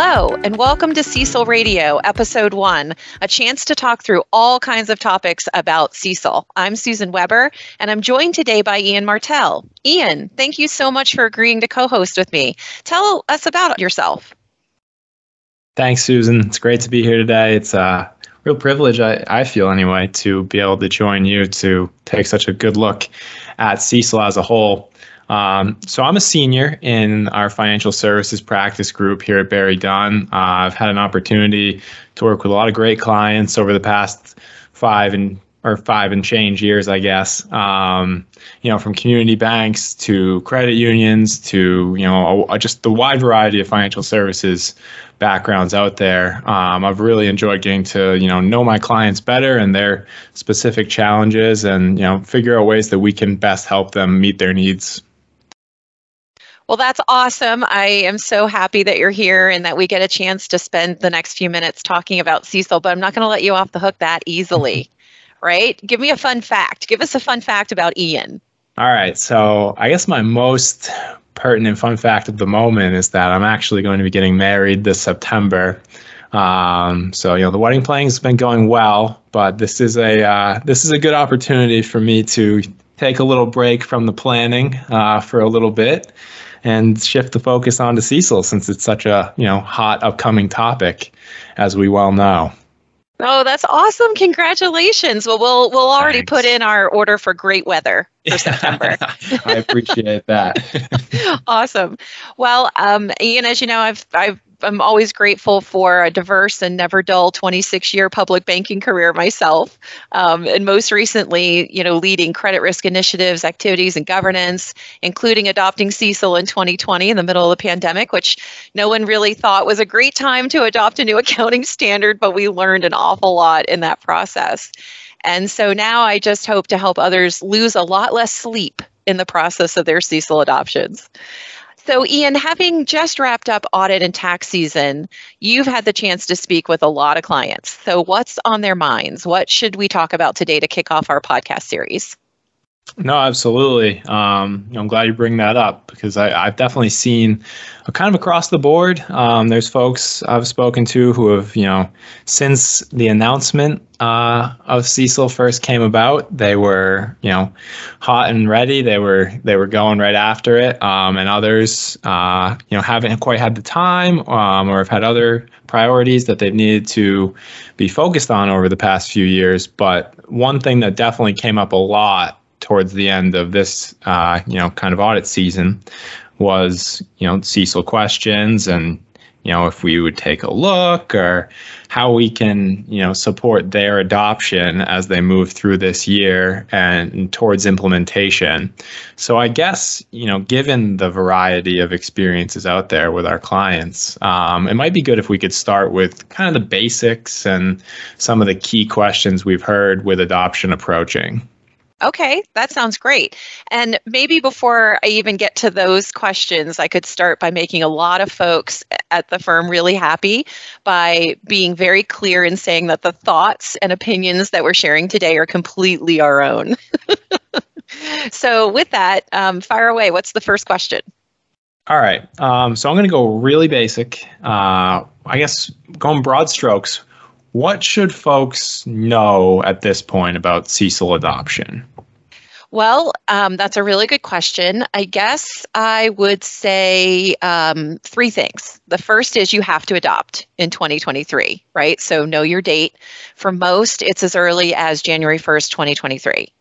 Hello, and welcome to CECL Radio, Episode 1, a chance to talk through all kinds of topics about CECL. I'm Susan Weber, and I'm joined today by Ian Martell. Ian, thank you so much for agreeing to co host with me. Tell us about yourself. Thanks, Susan. It's great to be here today. It's a real privilege, I, I feel anyway, to be able to join you to take such a good look at CECL as a whole. Um, so I'm a senior in our financial services practice group here at BerryDunn. Uh, I've had an opportunity to work with a lot of great clients over the past five and or five and change years, I guess. Um, you know, from community banks to credit unions to you know a, just the wide variety of financial services backgrounds out there. Um, I've really enjoyed getting to you know know my clients better and their specific challenges, and you know figure out ways that we can best help them meet their needs. Well, that's awesome. I am so happy that you're here and that we get a chance to spend the next few minutes talking about CECL, but I'm not going to let you off the hook that easily, right? Give me a fun fact. Give us a fun fact about Ian. All right. So, I guess my most pertinent fun fact of the moment is that I'm actually going to be getting married this September. Um, so you know the wedding planning has been going well, but this is a uh, this is a good opportunity for me to take a little break from the planning uh, for a little bit and shift the focus onto CECL since it's such a you know hot upcoming topic, as we well know. Oh, that's awesome! Congratulations. Well, we'll we'll already Thanks. put in our order for great weather for September. I appreciate that. awesome. Well, um, Ian, as you know, I've I've I'm always grateful for a diverse and never dull 26 year public banking career myself. Um, and most recently, you know, leading credit risk initiatives, activities, and governance, including adopting CECL in 2020 in the middle of the pandemic, which no one really thought was a great time to adopt a new accounting standard, but we learned an awful lot in that process. And so now I just hope to help others lose a lot less sleep in the process of their CECL adoptions. So, Ian, having just wrapped up audit and tax season, you've had the chance to speak with a lot of clients. So, what's on their minds? What should we talk about today to kick off our podcast series? No, absolutely. Um, I'm glad you bring that up because I, have definitely seen kind of across the board. Um, there's folks I've spoken to who have, you know, since the announcement uh, of CECL first came about, they were, you know, hot and ready. They were they were going right after it. Um, and others, uh, you know, haven't quite had the time um, or have had other priorities that they've needed to be focused on over the past few years. But one thing that definitely came up a lot towards the end of this, uh, you know, kind of audit season was, you know, CECL questions and, you know, if we would take a look or how we can, you know, support their adoption as they move through this year and towards implementation. So I guess, you know, given the variety of experiences out there with our clients, um, it might be good if we could start with kind of the basics and some of the key questions we've heard with adoption approaching. Okay, that sounds great. And maybe before I even get to those questions, I could start by making a lot of folks at the firm really happy by being very clear in saying that the thoughts and opinions that we're sharing today are completely our own. so, with that, um, fire away. What's the first question? All right. Um, so, I'm going to go really basic. Uh, I guess going broad strokes what should folks know at this point about CECL adoption? Well, um, that's a really good question. I guess I would say um, three things. The first is you have to adopt in 2023, right? So know your date. For most, it's as early as January 1st, 2023.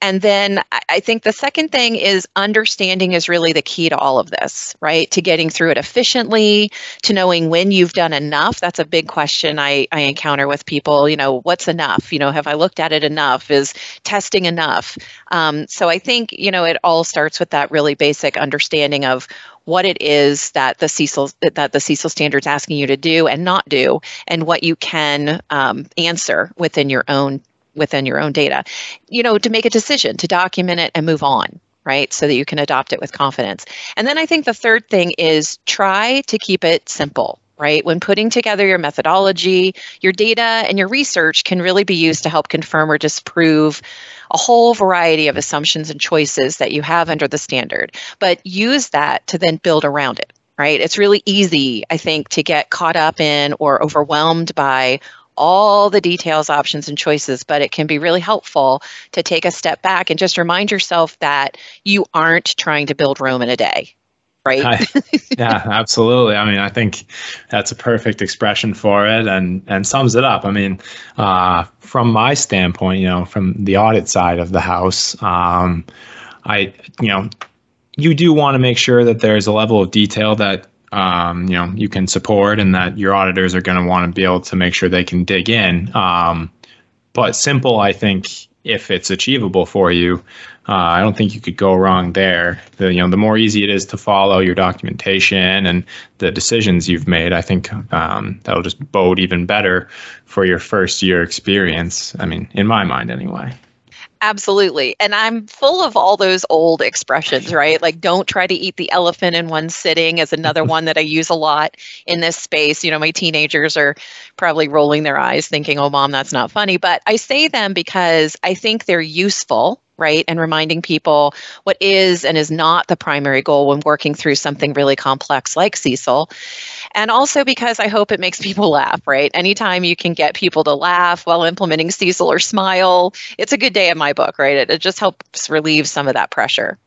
And then I think the second thing is understanding is really the key to all of this, right? To getting through it efficiently, to knowing when you've done enough. That's a big question I, I encounter with people. You know, what's enough? You know, have I looked at it enough? Is testing enough? Um, so I think, you know, it all starts with that really basic understanding of what it is that the CECL that the CECL standards asking you to do and not do, and what you can um, answer within your own within your own data, you know, to make a decision, to document it and move on, right? So that you can adopt it with confidence. And then I think the third thing is try to keep it simple. Right? When putting together your methodology, your data, and your research can really be used to help confirm or disprove a whole variety of assumptions and choices that you have under the standard. But use that to then build around it right? It's really easy, I think, to get caught up in or overwhelmed by all the details, options, and choices, but it can be really helpful to take a step back and just remind yourself that you aren't trying to build Rome in a day. Right. I, yeah, absolutely. I mean, I think that's a perfect expression for it and, and sums it up. I mean, uh, from my standpoint, you know, from the audit side of the house, um, I, you know, you do want to make sure that there's a level of detail that um, you know you can support and that your auditors are going to want to be able to make sure they can dig in um, but simple i think if it's achievable for you uh, i don't think you could go wrong there the you know the more easy it is to follow your documentation and the decisions you've made i think um, that'll just bode even better for your first year experience i mean in my mind anyway Absolutely. And I'm full of all those old expressions, right? Like, don't try to eat the elephant in one sitting, is another one that I use a lot in this space. You know, my teenagers are probably rolling their eyes thinking, oh, mom, that's not funny. But I say them because I think they're useful right? And reminding people what is and is not the primary goal when working through something really complex like CECL. And also because I hope it makes people laugh, right? Anytime you can get people to laugh while implementing CECL or smile, it's a good day in my book, right? It, it just helps relieve some of that pressure.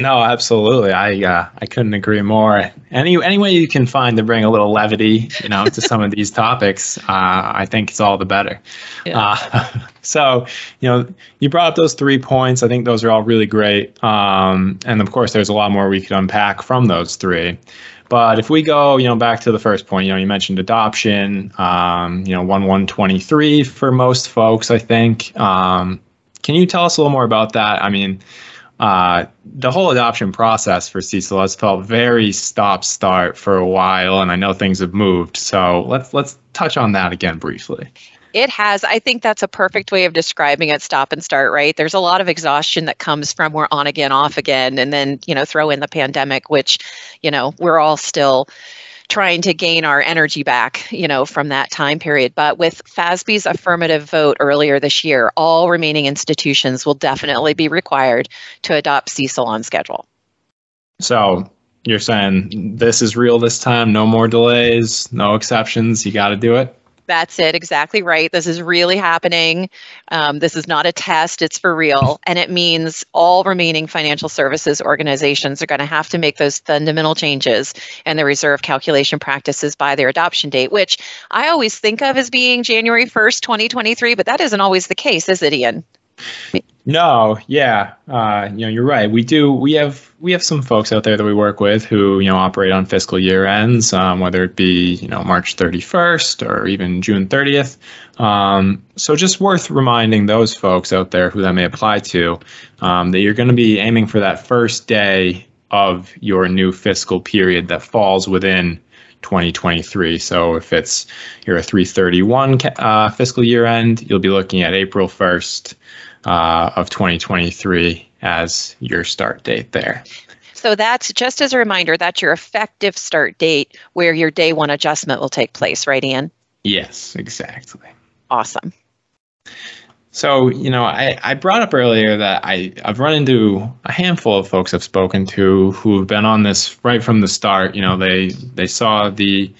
No, absolutely. I uh, I couldn't agree more. Any any way you can find to bring a little levity, you know, to some of these topics, uh, I think it's all the better. Yeah. Uh, so, you know, you brought up those three points. I think those are all really great. Um, and of course, there's a lot more we could unpack from those three. But if we go, you know, back to the first point, you know, you mentioned adoption. Um, you know, one one twenty three for most folks, I think. Um, can you tell us a little more about that? I mean uh, the whole adoption process for CECL has felt very stop start for a while, and I know things have moved. So let's let's touch on that again briefly. It has. I think that's a perfect way of describing it. Stop and start, right? There's a lot of exhaustion that comes from we're on again, off again, and then you know throw in the pandemic, which you know we're all still trying to gain our energy back, you know, from that time period. But with FASB's affirmative vote earlier this year, all remaining institutions will definitely be required to adopt CECL on schedule. So you're saying this is real this time, no more delays, no exceptions, you got to do it? That's it, exactly right. This is really happening. Um, this is not a test, it's for real. And it means all remaining financial services organizations are going to have to make those fundamental changes in the reserve calculation practices by their adoption date, which I always think of as being January 1st, 2023, but that isn't always the case, is it, Ian? No, yeah, uh, you know, you're right. We do. We have we have some folks out there that we work with who you know operate on fiscal year ends, um, whether it be you know March 31st or even June 30th. Um, so just worth reminding those folks out there who that may apply to um, that you're going to be aiming for that first day of your new fiscal period that falls within 2023. So if it's you're a 331 uh, fiscal year end, you'll be looking at April 1st uh, of 2023 as your start date there. So that's just as a reminder, that's your effective start date where your day one adjustment will take place, right, Ian? Yes, exactly. Awesome. So, you know, I, I brought up earlier that I, I've run into a handful of folks I've spoken to who've been on this right from the start. You know, they they saw the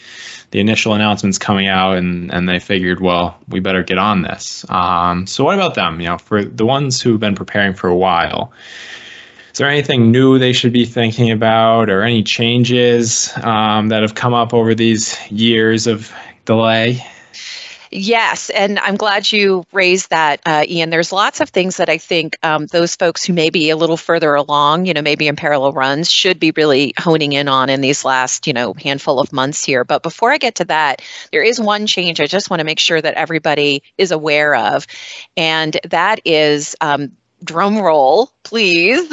the initial announcements coming out and, and they figured, well, we better get on this. Um, so what about them? You know, for the ones who've been preparing for a while, is there anything new they should be thinking about or any changes um, that have come up over these years of delay? Yes, and I'm glad you raised that, uh, Ian. There's lots of things that I think um, those folks who may be a little further along, you know, maybe in parallel runs, should be really honing in on in these last, you know, handful of months here. But before I get to that, there is one change I just want to make sure that everybody is aware of, and that is um, drum roll, please.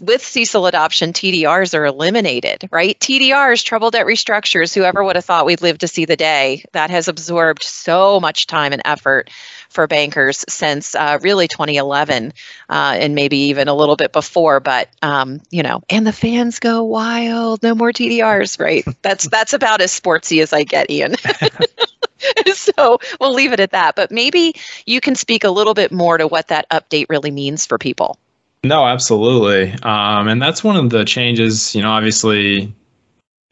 With CECL adoption, TDRs are eliminated, right? TDRs, trouble debt restructures, whoever would have thought we'd live to see the day, that has absorbed so much time and effort for bankers since uh, really 2011 uh, and maybe even a little bit before. But, um, you know, and the fans go wild, no more TDRs, right? That's, that's about as sportsy as I get, Ian. so we'll leave it at that. But maybe you can speak a little bit more to what that update really means for people. No, absolutely. Um, and that's one of the changes, you know, obviously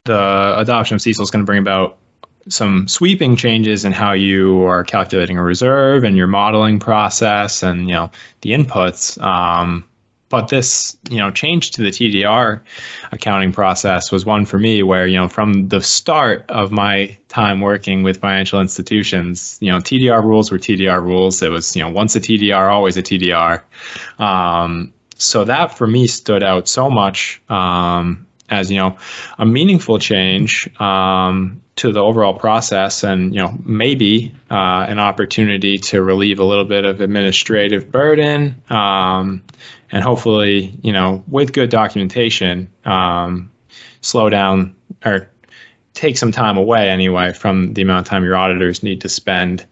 the adoption of CECL is going to bring about some sweeping changes in how you are calculating a reserve and your modeling process and you know the inputs. Um, but this you know change to the TDR accounting process was one for me where you know from the start of my time working with financial institutions you know TDR rules were TDR rules. It was you know once a TDR always a TDR um, so that for me stood out so much. Um, as you know a meaningful change um, to the overall process and you know maybe uh, an opportunity to relieve a little bit of administrative burden um, and hopefully you know with good documentation um, slow down or take some time away anyway from the amount of time your auditors need to spend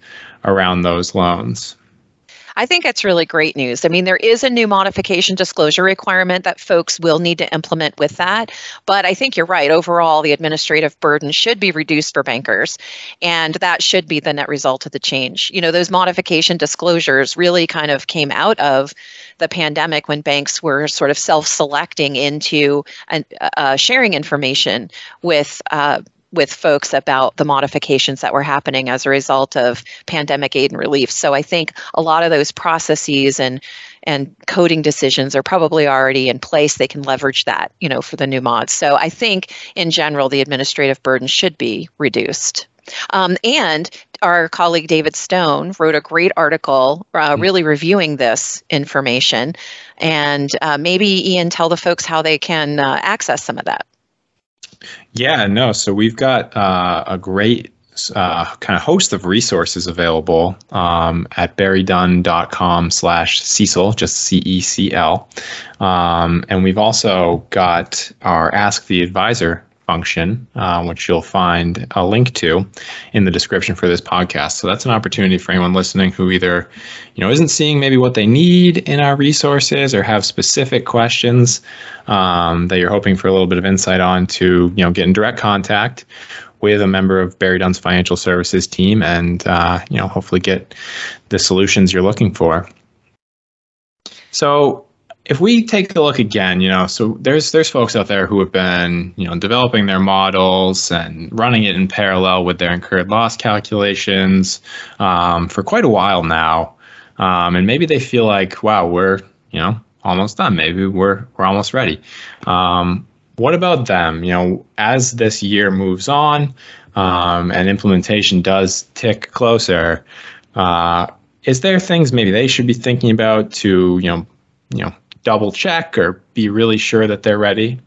around those loans I think it's really great news. I mean, there is a new modification disclosure requirement that folks will need to implement with that. But I think you're right. Overall, the administrative burden should be reduced for bankers. And that should be the net result of the change. You know, those modification disclosures really kind of came out of the pandemic when banks were sort of self selecting into uh, sharing information with uh, with folks about the modifications that were happening as a result of pandemic aid and relief. So I think a lot of those processes and and coding decisions are probably already in place. They can leverage that, you know, for the new mods. So I think in general the administrative burden should be reduced. Um, and our colleague David Stone wrote a great article uh, hmm. really reviewing this information. And uh, maybe, Ian, tell the folks how they can uh, access some of that. Yeah, no. So we've got uh, a great uh, kind of host of resources available um, at berrydunn.com slash CECL, just C-E-C-L. Um, and we've also got our Ask the Advisor function, uh, which you'll find a link to in the description for this podcast. So that's an opportunity for anyone listening who either, you know, isn't seeing maybe what they need in our resources or have specific questions um, that you're hoping for a little bit of insight on to, you know, get in direct contact with a member of BerryDunn's financial services team and, uh, you know, hopefully get the solutions you're looking for. So if we take a look again, you know, so there's there's folks out there who have been, you know, developing their models and running it in parallel with their incurred loss calculations um, for quite a while now, um, and maybe they feel like, wow, we're you know almost done. Maybe we're we're almost ready. Um, what about them? You know, as this year moves on um, and implementation does tick closer, uh, is there things maybe they should be thinking about to you know you know double check or be really sure that they're ready?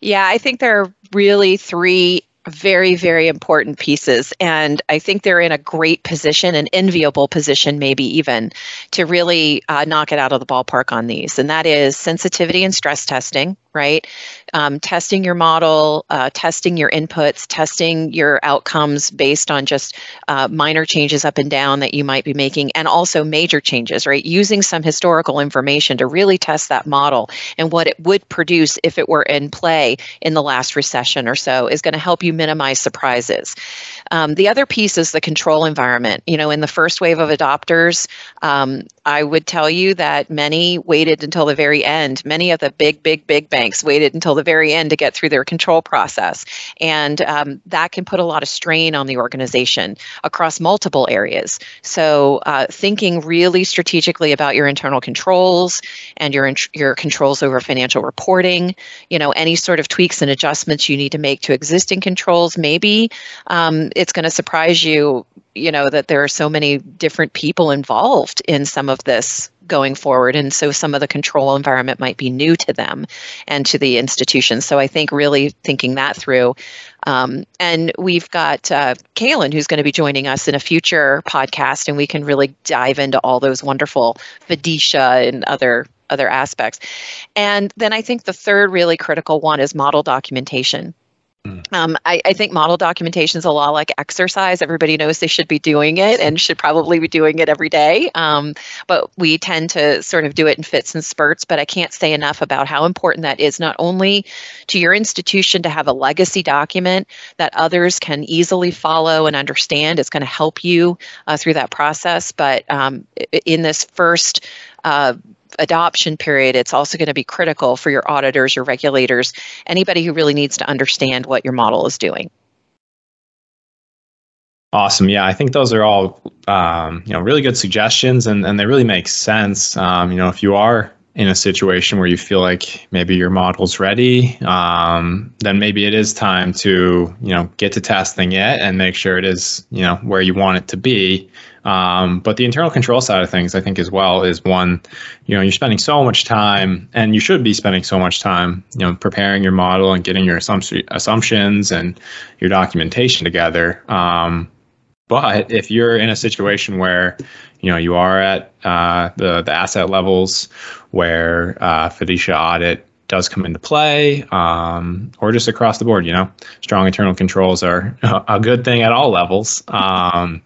Yeah, I think there are really three very, very important pieces. And I think they're in a great position, an enviable position, maybe even, to really uh, knock it out of the ballpark on these. And that is sensitivity and stress testing right? Um, testing your model, uh, testing your inputs, testing your outcomes based on just uh, minor changes up and down that you might be making, and also major changes, right? Using some historical information to really test that model and what it would produce if it were in play in the last recession or so is going to help you minimize surprises. Um, the other piece is the control environment. You know, in the first wave of adopters, um, I would tell you that many waited until the very end. Many of the big, big, big banks waited until the very end to get through their control process. And um, that can put a lot of strain on the organization across multiple areas. So, uh, thinking really strategically about your internal controls and your, your controls over financial reporting, you know, any sort of tweaks and adjustments you need to make to existing controls, maybe um, it's going to surprise you you know that there are so many different people involved in some of this going forward and so some of the control environment might be new to them and to the institution so i think really thinking that through um, and we've got uh, Kaylin, who's going to be joining us in a future podcast, and we can really dive into all those wonderful FDICIA and other other aspects. And then I think the third really critical one is model documentation. Mm. Um, I, I, think model documentation is a lot like exercise. Everybody knows they should be doing it and should probably be doing it every day. Um, but we tend to sort of do it in fits and spurts. But I can't say enough about how important that is, not only to your institution to have a legacy document that others can easily follow and understand. It's going to help you uh, through that process. But um, in this first uh, adoption period, it's also going to be critical for your auditors, your regulators, anybody who really needs to understand what your model is doing. Awesome. Yeah, I think those are all um, you know really good suggestions, and and they really make sense. Um, you know, if you are in a situation where you feel like maybe your model's ready, um, then maybe it is time to you know get to testing it and make sure it is you know where you want it to be. Um, but the internal control side of things, I think, as well, is one. You know, you're spending so much time, and you should be spending so much time, you know, preparing your model and getting your assumption, assumptions and your documentation together. Um, but if you're in a situation where you know you are at uh, the the asset levels where uh, FDICIA audit does come into play, um, or just across the board, you know, strong internal controls are a good thing at all levels. Um,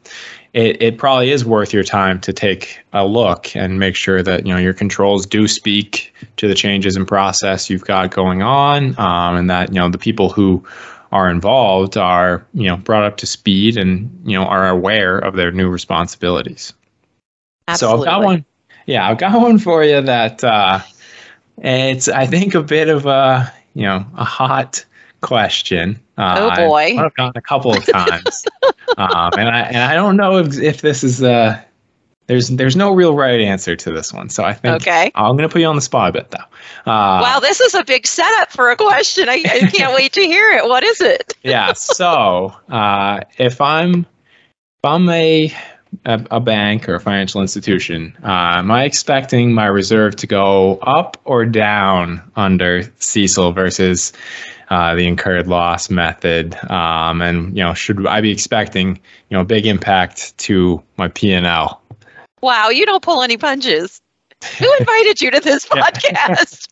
it, it probably is worth your time to take a look and make sure that you know your controls do speak to the changes in process you've got going on, um, and that you know the people who are involved are you know brought up to speed and you know are aware of their new responsibilities. Absolutely. So I've got one. Yeah, I've got one for you that uh, it's I think a bit of a you know a hot question. Uh, oh boy, I've gotten a couple of times, um, and I and I don't know if, if this is uh there's there's no real right answer to this one. So I think okay. I'm going to put you on the spot a bit though. Uh, wow, this is a big setup for a question. I, I can't wait to hear it. What is it? yeah. So uh, if I'm if I'm a, a, a bank or a financial institution, uh, am I expecting my reserve to go up or down under CECL versus uh, the incurred loss method? Um, and you know, should I be expecting you know a big impact to my P and L? Wow, you don't pull any punches. Who invited you to this podcast?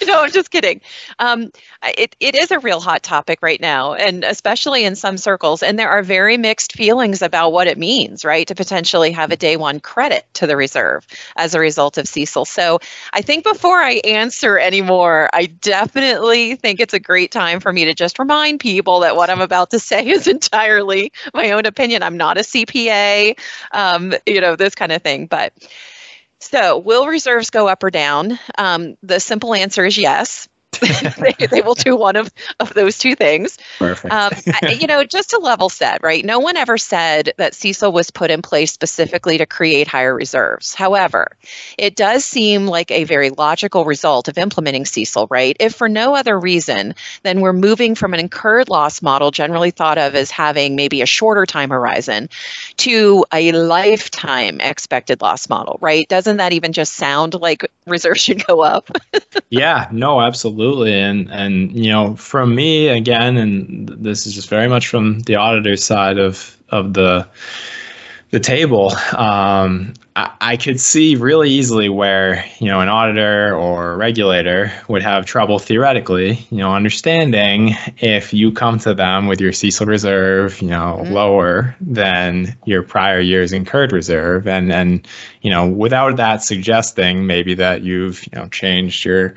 no, I'm just kidding. Um, it, it is a real hot topic right now, and especially in some circles. And there are very mixed feelings about what it means, right, to potentially have a day one credit to the reserve as a result of CECL. So I think before I answer anymore, I definitely think it's a great time for me to just remind people that what I'm about to say is entirely my own opinion. I'm not a CPA, um, you know, this kind of thing. But so, will reserves go up or down? Um, the simple answer is yes. they, they, will do one of, of those two things. Perfect. Um, I, you know, just to level set, right? No one ever said that CECL was put in place specifically to create higher reserves. However, it does seem like a very logical result of implementing CECL, right? If for no other reason then we're moving from an incurred loss model, generally thought of as having maybe a shorter time horizon, to a lifetime expected loss model, right? Doesn't that even just sound like reserves should go up? yeah, no, absolutely absolutely. And and you know from me again and this is just very much from the auditor side of of the the table um, I, I, could see really easily where you know an auditor or regulator would have trouble theoretically you know understanding if you come to them with your CECL reserve you know mm-hmm. lower than your prior year's incurred reserve and and you know without that suggesting maybe that you've you know changed your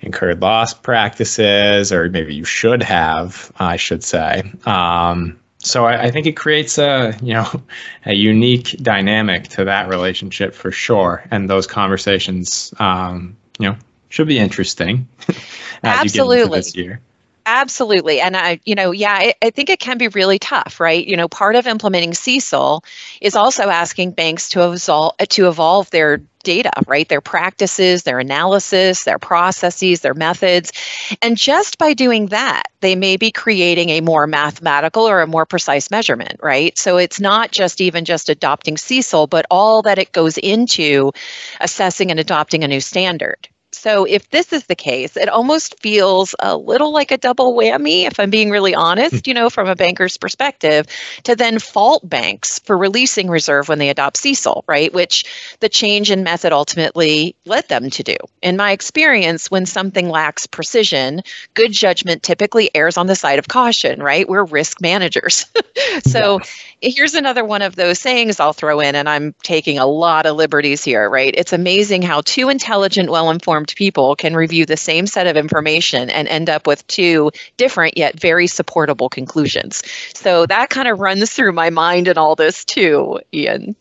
incurred loss practices or maybe you should have I should say um, so I, I, think it creates a you know a unique dynamic to that relationship for sure, and those conversations um, you know should be interesting. Absolutely. this year. Absolutely. And I, you know, yeah, I, I, think it can be really tough, right? You know, part of implementing CECL is also asking banks to evolve, to evolve their data, right? Their practices, their analysis, their processes, their methods. And just by doing that, they may be creating a more mathematical or a more precise measurement, right? So it's not just even just adopting CECL, but all that it goes into assessing and adopting a new standard. So if this is the case, it almost feels a little like a double whammy, if I'm being really honest, hmm. you know, from a banker's perspective, to then fault banks for releasing reserve when they adopt CECL, right? Which the change in method ultimately led them to do. In my experience, when something lacks precision, good judgment typically errs on the side of caution, right? We're risk managers. so yeah. here's another one of those sayings I'll throw in, and I'm taking a lot of liberties here, right? It's amazing how two intelligent, well informed people can review the same set of information and end up with two different yet very supportable conclusions. So that kind of runs through my mind and all this too, Ian.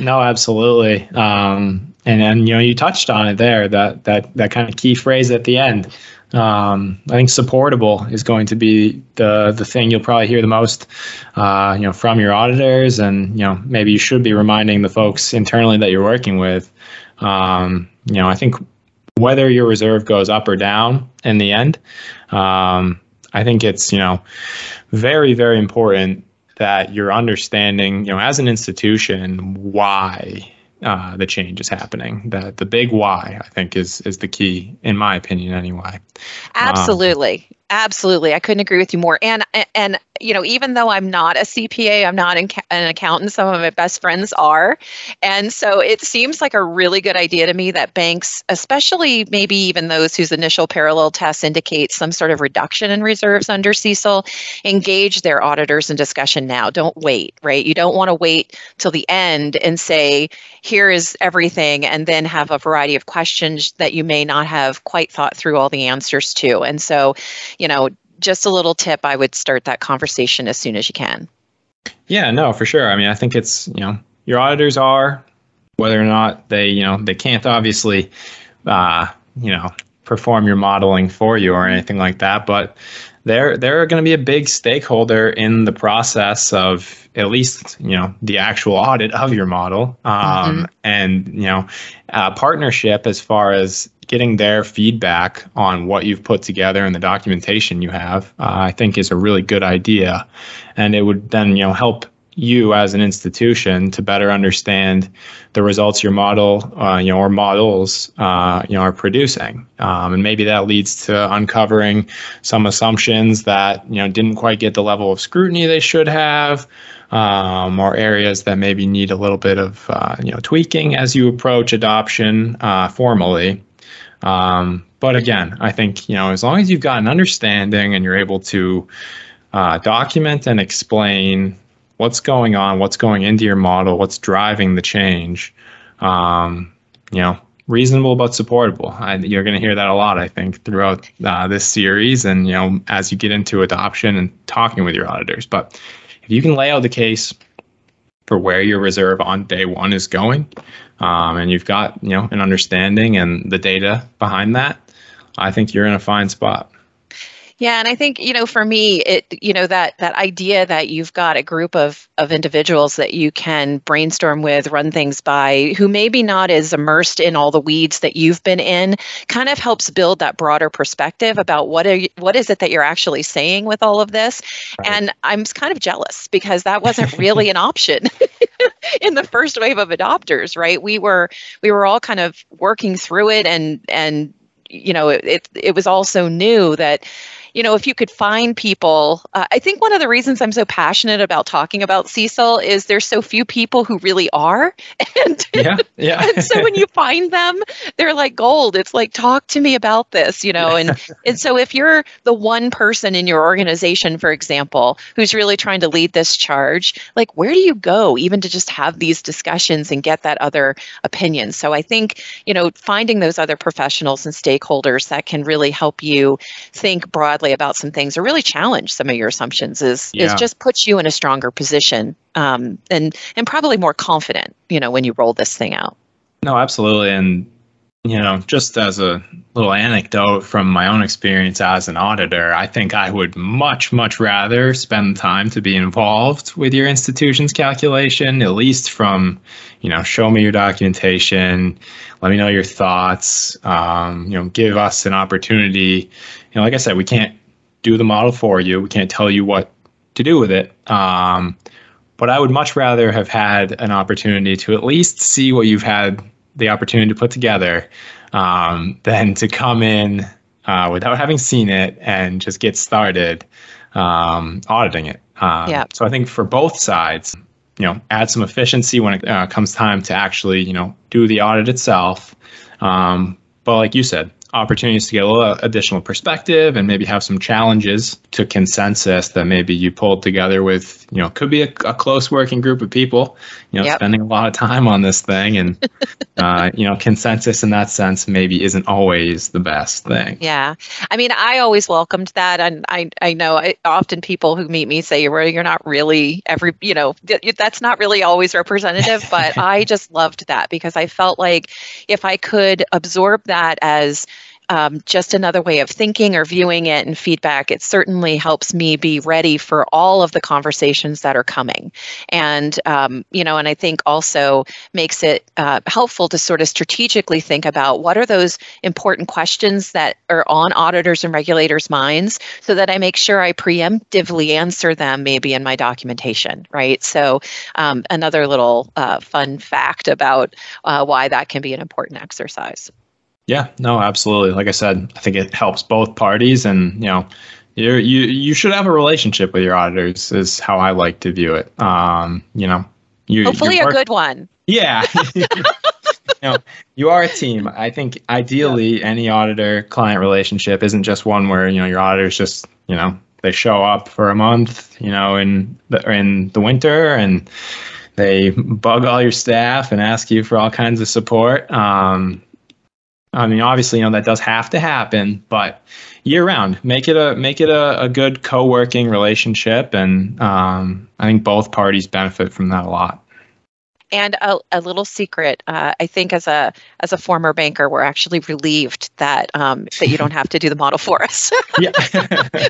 No, absolutely. Um, and then you know you touched on it there that that that kind of key phrase at the end. Um, I think supportable is going to be the the thing you'll probably hear the most, uh, you know, from your auditors, and you know maybe you should be reminding the folks internally that you're working with. Um, you know, I think whether your reserve goes up or down in the end, um, I think it's you know very very important that you're understanding you know as an institution why uh, the change is happening. The the big why I think is is the key in my opinion anyway. Absolutely. Absolutely, I couldn't agree with you more. And and you know, even though I'm not a CPA, I'm not an, an accountant. Some of my best friends are, and so it seems like a really good idea to me that banks, especially maybe even those whose initial parallel tests indicate some sort of reduction in reserves under CECL, engage their auditors in discussion now. Don't wait, right? You don't want to wait till the end and say, "Here is everything," and then have a variety of questions that you may not have quite thought through all the answers to. And so you know, just a little tip, I would start that conversation as soon as you can. Yeah, no, for sure. I mean, I think it's, you know, your auditors are, whether or not they, you know, they can't obviously, uh, you know, perform your modeling for you or anything like that, but they're they're going to be a big stakeholder in the process of at least you know the actual audit of your model um, mm-hmm. and you know partnership as far as getting their feedback on what you've put together and the documentation you have, uh, I think is a really good idea, and it would then you know help you as an institution to better understand the results your model, uh, you know, or models, uh, you know, are producing, um, and maybe that leads to uncovering some assumptions that you know didn't quite get the level of scrutiny they should have. Um, or areas that maybe need a little bit of uh, you know tweaking as you approach adoption uh, formally. Um, but again, I think you know as long as you've got an understanding and you're able to uh, document and explain what's going on, what's going into your model, what's driving the change, um, you know, reasonable but supportable. I, you're going to hear that a lot, I think, throughout uh, this series, and you know, as you get into adoption and talking with your auditors. But if you can lay out the case for where your reserve on day one is going, um, and you've got you know an understanding and the data behind that, I think you're in a fine spot. Yeah, and I think you know, for me, it you know that that idea that you've got a group of of individuals that you can brainstorm with, run things by, who maybe not as immersed in all the weeds that you've been in, kind of helps build that broader perspective about what are you, what is it that you're actually saying with all of this. Right. And I'm kind of jealous because that wasn't really an option in the first wave of adopters, right? We were we were all kind of working through it and and you know it, it, it was also new that you know, if you could find people, uh, I think one of the reasons I'm so passionate about talking about CECL is there's so few people who really are. And, yeah, yeah. and so when you find them, they're like gold. It's like, talk to me about this, you know, and, and so if you're the one person in your organization, for example, who's really trying to lead this charge, like where do you go even to just have these discussions and get that other opinion? So I think, you know, finding those other professionals and stakeholders that can really help you think broadly about some things or really challenge some of your assumptions is yeah. is just puts you in a stronger position um, and and probably more confident you know when you roll this thing out no absolutely and you know just as a little anecdote from my own experience as an auditor i think i would much much rather spend time to be involved with your institution's calculation at least from you know show me your documentation let me know your thoughts um, you know give us an opportunity know, like I said, we can't do the model for you. We can't tell you what to do with it. Um, but I would much rather have had an opportunity to at least see what you've had the opportunity to put together um, than to come in uh, without having seen it and just get started um, auditing it. Um, yeah. So I think for both sides, you know, add some efficiency when it uh, comes time to actually, you know, do the audit itself. Um, but like you said, opportunities to get a little additional perspective and maybe have some challenges to consensus that maybe you pulled together with, you know, could be a, a close working group of people, you know, yep. spending a lot of time on this thing. And, uh, you know, consensus in that sense maybe isn't always the best thing. Yeah. I mean, I always welcomed that. And I, I know I, often people who meet me say, well, you're not really every, you know, that's not really always representative, but I just loved that because I felt like if I could absorb that as um, just another way of thinking or viewing it and feedback, it certainly helps me be ready for all of the conversations that are coming. And, um, you know, and I think also makes it uh, helpful to sort of strategically think about what are those important questions that are on auditors and regulators' minds so that I make sure I preemptively answer them maybe in my documentation, right? So, um, another little uh, fun fact about uh, why that can be an important exercise. Yeah, no, absolutely. Like I said, I think it helps both parties, and you know, you you you should have a relationship with your auditors. Is how I like to view it. Um, you know, you hopefully a good one. Yeah. you know, you are a team. I think ideally, yeah. any auditor client relationship isn't just one where you know your auditors just you know they show up for a month, you know, in the in the winter and they bug all your staff and ask you for all kinds of support. Um, I mean, obviously, you know that does have to happen, but year round, make it a make it a, a good co-working relationship, and um, I think both parties benefit from that a lot. And a, a little secret, uh, I think as a as a former banker, we're actually relieved that um, that you don't have to do the model for us. yeah.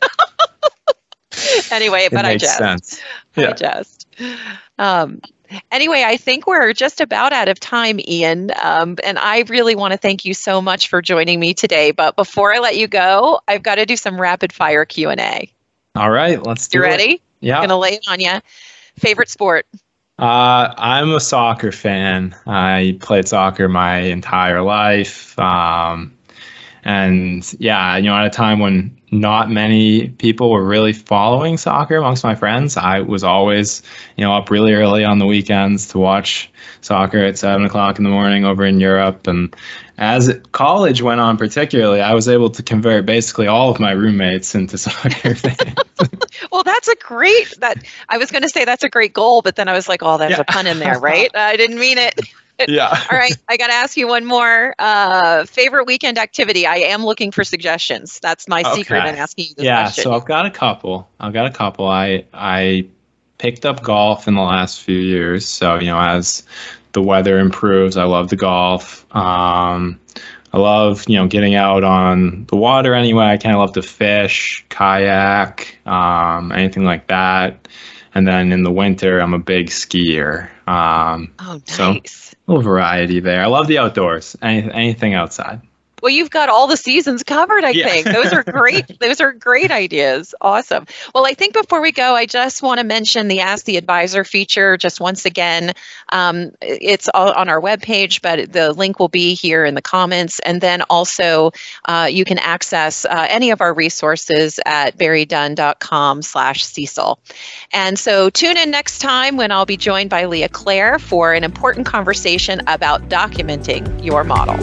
anyway, but I just, sense. Yeah. I just. Um, Anyway, I think we're just about out of time, Ian. Um, and I really want to thank you so much for joining me today. But before I let you go, I've got to do some rapid fire Q and A. All right, let's do you it. ready? Yeah. I'm gonna lay it on you. Favorite sport? Uh, I'm a soccer fan. I played soccer my entire life. Um, and yeah, you know, at a time when not many people were really following soccer amongst my friends, I was always, you know, up really early on the weekends to watch soccer at seven o'clock in the morning over in Europe. And as college went on, particularly, I was able to convert basically all of my roommates into soccer fans. well, that's a great that I was going to say that's a great goal, but then I was like, oh, there's yeah. a pun in there, right? I didn't mean it. yeah. All right. I got to ask you one more. Uh, favorite weekend activity? I am looking for suggestions. That's my okay. secret in asking you this yeah, question. so I've got a couple. I've got a couple. I I picked up golf in the last few years. So you know, as the weather improves, I love the golf. Um, I love you know getting out on the water anyway. I kind of love to fish, kayak, um, anything like that. And then in the winter, I'm a big skier. Um, oh, nice. So a little variety there. I love the outdoors. Any, anything outside. Well, you've got all the seasons covered, I yeah. think. Those are great. Those are great ideas. Awesome. Well, I think before we go, I just want to mention the Ask the Advisor feature just once again. Um, it's all on our webpage, but the link will be here in the comments. And then also uh, you can access uh, any of our resources at berrydunn.com slash CECL. And so tune in next time when I'll be joined by Leah Claire for an important conversation about documenting your model.